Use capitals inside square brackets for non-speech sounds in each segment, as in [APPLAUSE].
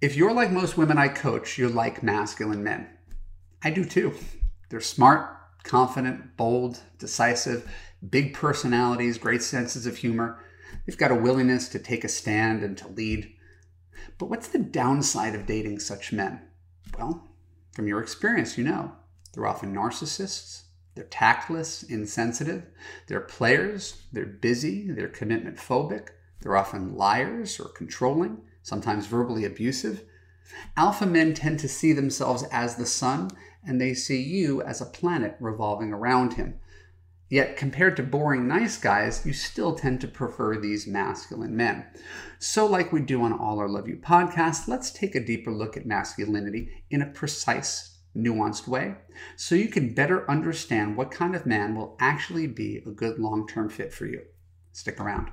If you're like most women I coach, you like masculine men. I do too. They're smart, confident, bold, decisive, big personalities, great senses of humor. They've got a willingness to take a stand and to lead. But what's the downside of dating such men? Well, from your experience, you know. They're often narcissists, they're tactless, insensitive, they're players, they're busy, they're commitment phobic, they're often liars or controlling, sometimes verbally abusive. Alpha men tend to see themselves as the sun, and they see you as a planet revolving around him. Yet, compared to boring nice guys, you still tend to prefer these masculine men. So, like we do on all our Love U podcasts, let's take a deeper look at masculinity in a precise, nuanced way so you can better understand what kind of man will actually be a good long term fit for you. Stick around.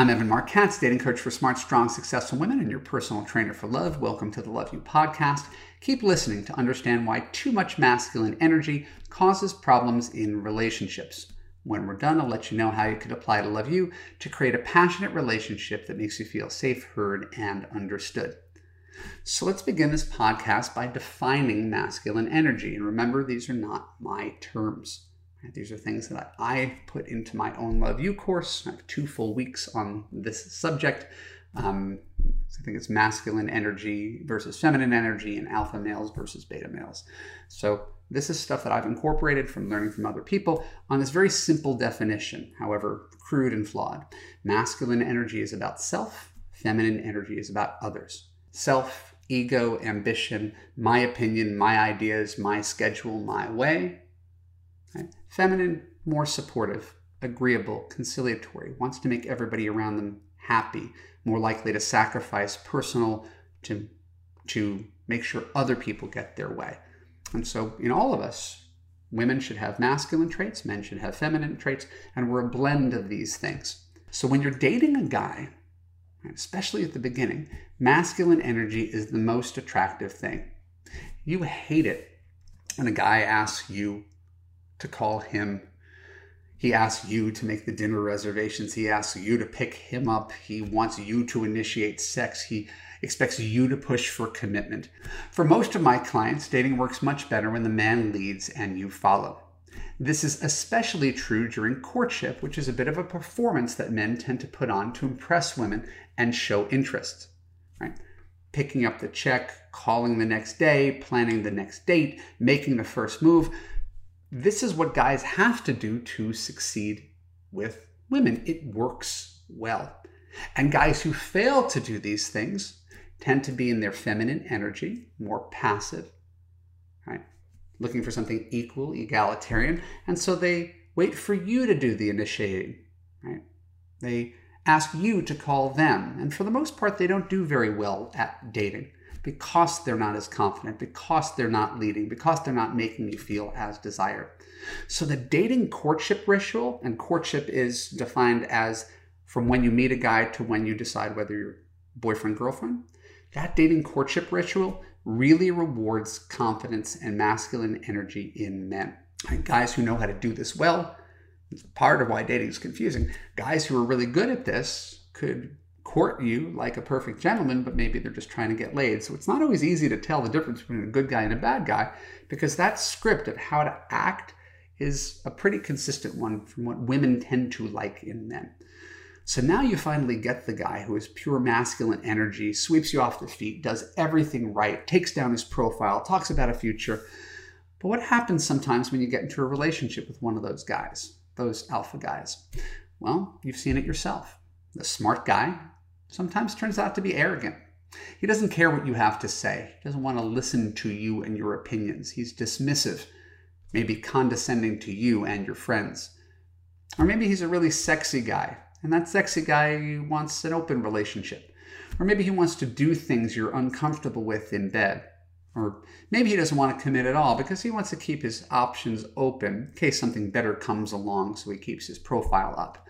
I'm Evan Katz, dating coach for smart, strong, successful women, and your personal trainer for love. Welcome to the Love U podcast. Keep listening to understand why too much masculine energy causes problems in relationships. When we're done, I'll let you know how you could apply to Love U to create a passionate relationship that makes you feel safe, heard, and understood. So let's begin this podcast by defining masculine energy. And remember, these are not my terms. These are things that I put into my own Love U course. I have two full weeks on this subject. Um, I think it's masculine energy versus feminine energy and alpha males versus beta males. So, this is stuff that I've incorporated from learning from other people on this very simple definition, however crude and flawed. Masculine energy is about self, feminine energy is about others. Self, ego, ambition, my opinion, my ideas, my schedule, my way. Right? Feminine, more supportive, agreeable, conciliatory, wants to make everybody around them happy, more likely to sacrifice personal to, to make sure other people get their way. And so, in all of us, women should have masculine traits, men should have feminine traits, and we're a blend of these things. So, when you're dating a guy, especially at the beginning, masculine energy is the most attractive thing. You hate it when a guy asks you to call him. He asks you to make the dinner reservations. He asks you to pick him up. He wants you to initiate sex. He expects you to push for commitment. For most of my clients, dating works much better when the man leads and you follow. This is especially true during courtship, which is a bit of a performance that men tend to put on to impress women and show interest. Right? Picking up the check, calling the next day, planning the next date, making the first move. This is what guys have to do to succeed with women. It works well. And guys who fail to do these things tend to be in their feminine energy, more passive, right? Looking for something equal, egalitarian. And so they wait for you to do the initiating, right? They ask you to call them. And for the most part, they don't do very well at dating because they're not as confident, because they're not leading, because they're not making you feel as desired. So the dating courtship ritual, and courtship is defined as from when you meet a guy to when you decide whether you're boyfriend, girlfriend, that dating courtship ritual really rewards confidence and masculine energy in men. And guys who know how to do this well, it's part of why dating is confusing. Guys who are really good at this could court you like a perfect gentleman, but maybe they're just trying to get laid. So it's not always easy to tell the difference between a good guy and a bad guy because that script of how to act is a pretty consistent one from what women tend to like in men. So now you finally get the guy who is pure masculine energy, sweeps you off the feet, does everything right, takes down his profile, talks about a future. But what happens sometimes when you get into a relationship with one of those guys, those alpha guys? Well, you've seen it yourself. The smart guy sometimes turns out to be arrogant. He doesn't care what you have to say. He doesn't want to listen to you and your opinions. He's dismissive, maybe condescending to you and your friends. Or maybe he's a really sexy guy, and that sexy guy wants an open relationship. Or maybe he wants to do things you're uncomfortable with in bed. Or maybe he doesn't want to commit at all because he wants to keep his options open in case something better comes along so he keeps his profile up.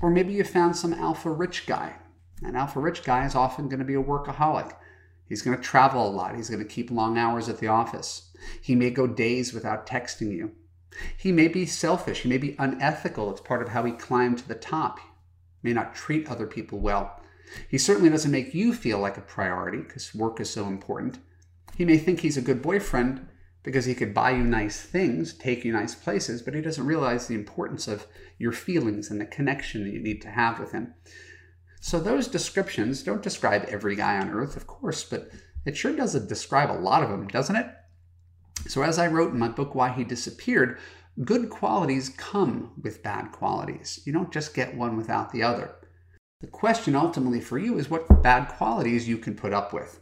Or maybe you found some alpha rich guy. An alpha rich guy is often going to be a workaholic. He's going to travel a lot. He's going to keep long hours at the office. He may go days without texting you. He may be selfish. He may be unethical. It's part of how he climbed to the top. He may not treat other people well. He certainly doesn't make you feel like a priority because work is so important. He may think he's a good boyfriend because he could buy you nice things, take you nice places, but he doesn't realize the importance of your feelings and the connection that you need to have with him. So those descriptions don't describe every guy on earth, of course, but it sure does describe a lot of them, doesn't it? So as I wrote in my book Why He Disappeared, good qualities come with bad qualities. You don't just get one without the other. The question ultimately for you is what bad qualities you can put up with.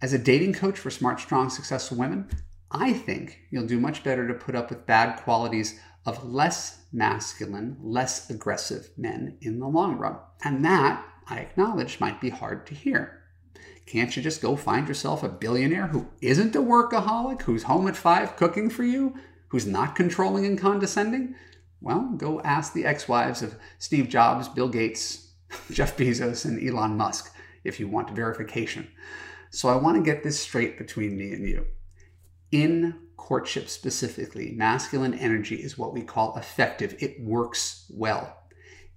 As a dating coach for smart, strong, successful women, I think you'll do much better to put up with bad qualities of less masculine, less aggressive men in the long run. And that, I acknowledge, might be hard to hear. Can't you just go find yourself a billionaire who isn't a workaholic, who's home at five cooking for you, who's not controlling and condescending? Well, go ask the ex wives of Steve Jobs, Bill Gates, [LAUGHS] Jeff Bezos, and Elon Musk if you want verification. So I want to get this straight between me and you. In courtship specifically, masculine energy is what we call effective. It works well.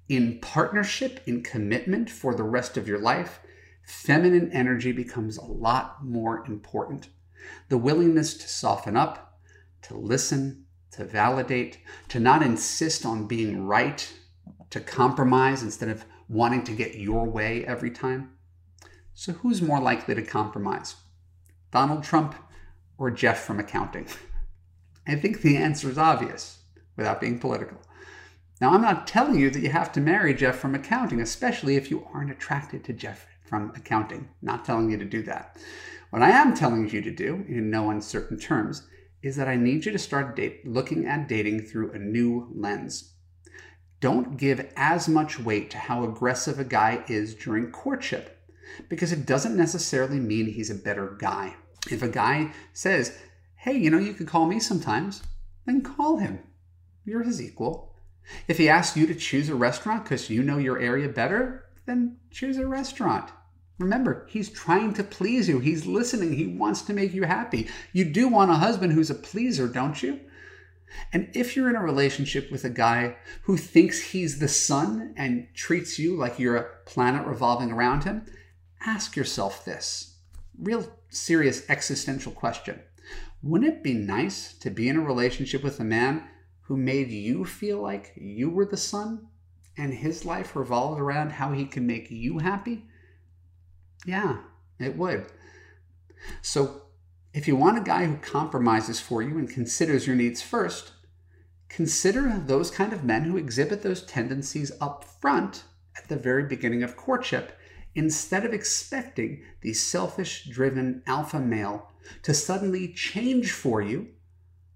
In partnership, in commitment for the rest of your life, feminine energy becomes a lot more important. The willingness to soften up, to listen, to validate, to not insist on being right, to compromise instead of wanting to get your way every time. So, who's more likely to compromise? Donald Trump or Jeff from accounting? [LAUGHS] I think the answer is obvious without being political. Now, I'm not telling you that you have to marry Jeff from accounting, especially if you aren't attracted to Jeff from accounting. Not telling you to do that. What I am telling you to do, in no uncertain terms, is that I need you to start date, looking at dating through a new lens. Don't give as much weight to how aggressive a guy is during courtship because it doesn't necessarily mean he's a better guy. If a guy says, hey, you know, you could call me sometimes, then call him. You're his equal. If he asks you to choose a restaurant because you know your area better, then choose a restaurant. Remember, he's trying to please you. He's listening. He wants to make you happy. You do want a husband who's a pleaser, don't you? And if you're in a relationship with a guy who thinks he's the sun and treats you like you're a planet revolving around him, ask yourself this real serious existential question. Wouldn't it be nice to be in a relationship with a man who made you feel like you were the sun and his life revolved around how he can make you happy? Yeah, it would. So, if you want a guy who compromises for you and considers your needs first, consider those kind of men who exhibit those tendencies up front at the very beginning of courtship instead of expecting the selfish driven alpha male to suddenly change for you,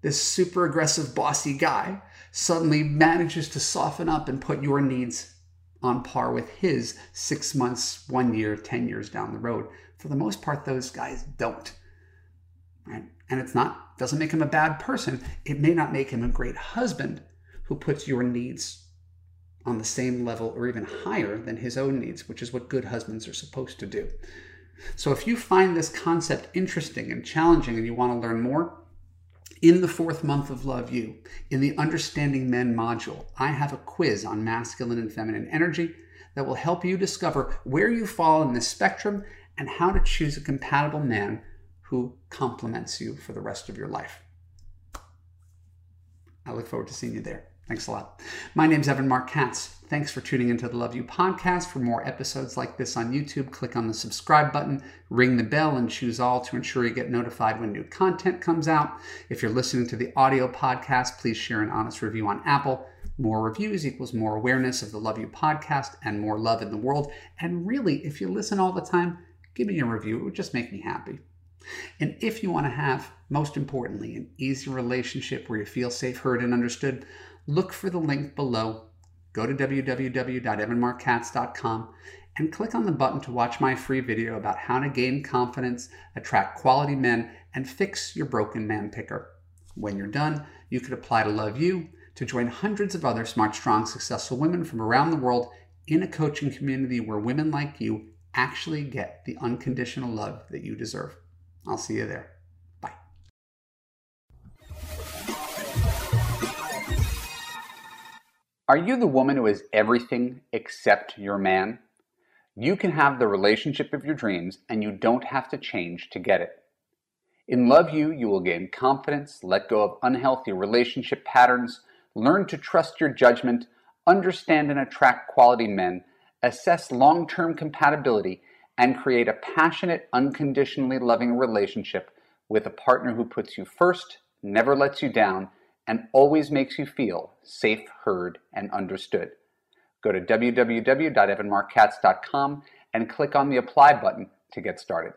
this super aggressive, bossy guy suddenly manages to soften up and put your needs on par with his six months, one year, 10 years down the road. For the most part, those guys don't. Right? And it's not, doesn't make him a bad person. It may not make him a great husband who puts your needs on the same level or even higher than his own needs, which is what good husbands are supposed to do. So if you find this concept interesting and challenging and you want to learn more, in the fourth month of Love U, in the Understanding Men module, I have a quiz on masculine and feminine energy that will help you discover where you fall in this spectrum and how to choose a compatible man who complements you for the rest of your life. I look forward to seeing you there. Thanks a lot. My name's Evan Marc Katz. Thanks for tuning into the Love U podcast. For more episodes like this on YouTube, click on the subscribe button, ring the bell, and choose all to ensure you get notified when new content comes out. If you're listening to the audio podcast, please share an honest review on Apple. More reviews equals more awareness of the Love U podcast and more love in the world. And really, if you listen all the time, give me a review. It would just make me happy. And if you want to have, most importantly, an easy relationship where you feel safe, heard, and understood, look for the link below. Go to www.evanmarckatz.com and click on the button to watch my free video about how to gain confidence, attract quality men, and fix your broken man picker. When you're done, you could apply to Love U to join hundreds of other smart, strong, successful women from around the world in a coaching community where women like you actually get the unconditional love that you deserve. I'll see you there. Are you the woman who is everything except your man? You can have the relationship of your dreams and you don't have to change to get it. In Love U, you will gain confidence, let go of unhealthy relationship patterns, learn to trust your judgment, understand and attract quality men, assess long term compatibility, and create a passionate, unconditionally loving relationship with a partner who puts you first, never lets you down, and always makes you feel safe, heard, and understood. Go to www.evanmarckatz.com and click on the apply button to get started.